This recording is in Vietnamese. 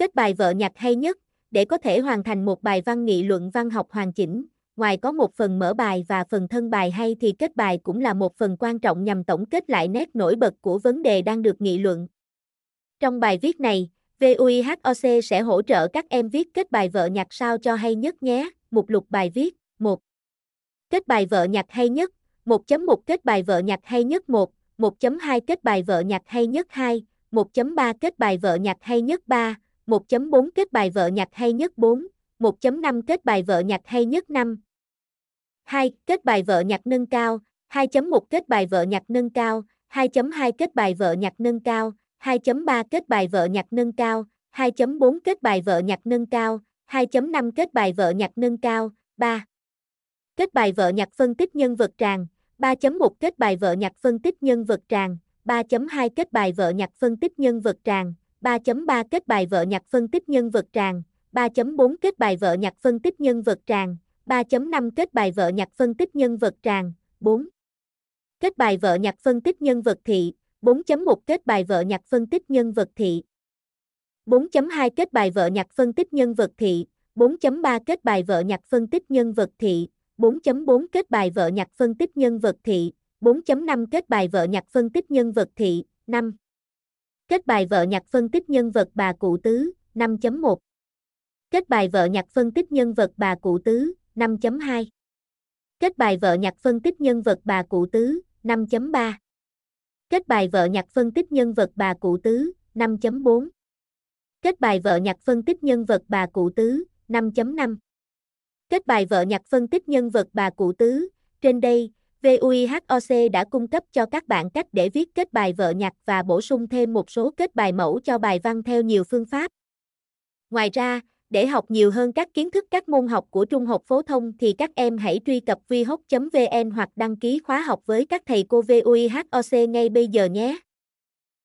Kết bài vợ nhặt hay nhất, để có thể hoàn thành một bài văn nghị luận văn học hoàn chỉnh, ngoài có một phần mở bài và phần thân bài hay thì kết bài cũng là một phần quan trọng nhằm tổng kết lại nét nổi bật của vấn đề đang được nghị luận. Trong bài viết này, VUIHOC sẽ hỗ trợ các em viết kết bài vợ nhặt sao cho hay nhất nhé. Mục lục bài viết 1. Kết bài vợ nhặt hay nhất 1.1 Kết bài vợ nhặt hay nhất 1, 1.2 Kết bài vợ nhặt hay nhất 2, 1.3 Kết bài vợ nhặt hay nhất 3, 1.4 Kết bài vợ nhặt hay nhất 4, 1.5 Kết bài vợ nhặt hay nhất 5. 2. Kết bài vợ nhặt nâng cao, 2.1 Kết bài vợ nhặt nâng cao, 2.2 Kết bài vợ nhặt nâng cao, 2.3 Kết bài vợ nhặt nâng cao, 2.4 Kết bài vợ nhặt nâng cao, 2.5 Kết bài vợ nhặt nâng cao, 3. Kết bài vợ nhặt phân tích nhân vật tràng, 3.1 Kết bài vợ nhặt phân tích nhân vật tràng, 3.2 Kết bài vợ nhặt phân tích nhân vật tràng, 3.3 Kết bài vợ nhặt phân tích nhân vật tràng, 3.4 Kết bài vợ nhặt phân tích nhân vật tràng, 3.5 Kết bài vợ nhặt phân tích nhân vật tràng, 4. Kết bài vợ nhặt phân tích nhân vật thị, 4.1 Kết bài vợ nhặt phân tích nhân vật thị. 4.2 Kết bài vợ nhặt phân tích nhân vật thị, 4.3 Kết bài vợ nhặt phân tích nhân vật thị, 4.4 Kết bài vợ nhặt phân tích nhân vật thị, 4.5 Kết bài vợ nhặt phân tích nhân vật thị, 5. Kết bài vợ nhặt phân tích nhân vật bà cụ tứ, 5.1. Kết bài vợ nhặt phân tích nhân vật bà cụ tứ, 5.2. Kết bài vợ nhặt phân tích nhân vật bà cụ tứ, 5.3. Kết bài vợ nhặt phân tích nhân vật bà cụ tứ, 5.4. Kết bài vợ nhặt phân tích nhân vật bà cụ tứ, 5.5. Kết bài vợ nhặt phân tích nhân vật bà cụ tứ, trên đây, VUIHOC đã cung cấp cho các bạn cách để viết kết bài vợ nhặt và bổ sung thêm một số kết bài mẫu cho bài văn theo nhiều phương pháp. Ngoài ra, để học nhiều hơn các kiến thức các môn học của trung học phổ thông thì các em hãy truy cập vihoc.vn hoặc đăng ký khóa học với các thầy cô VUIHOC ngay bây giờ nhé.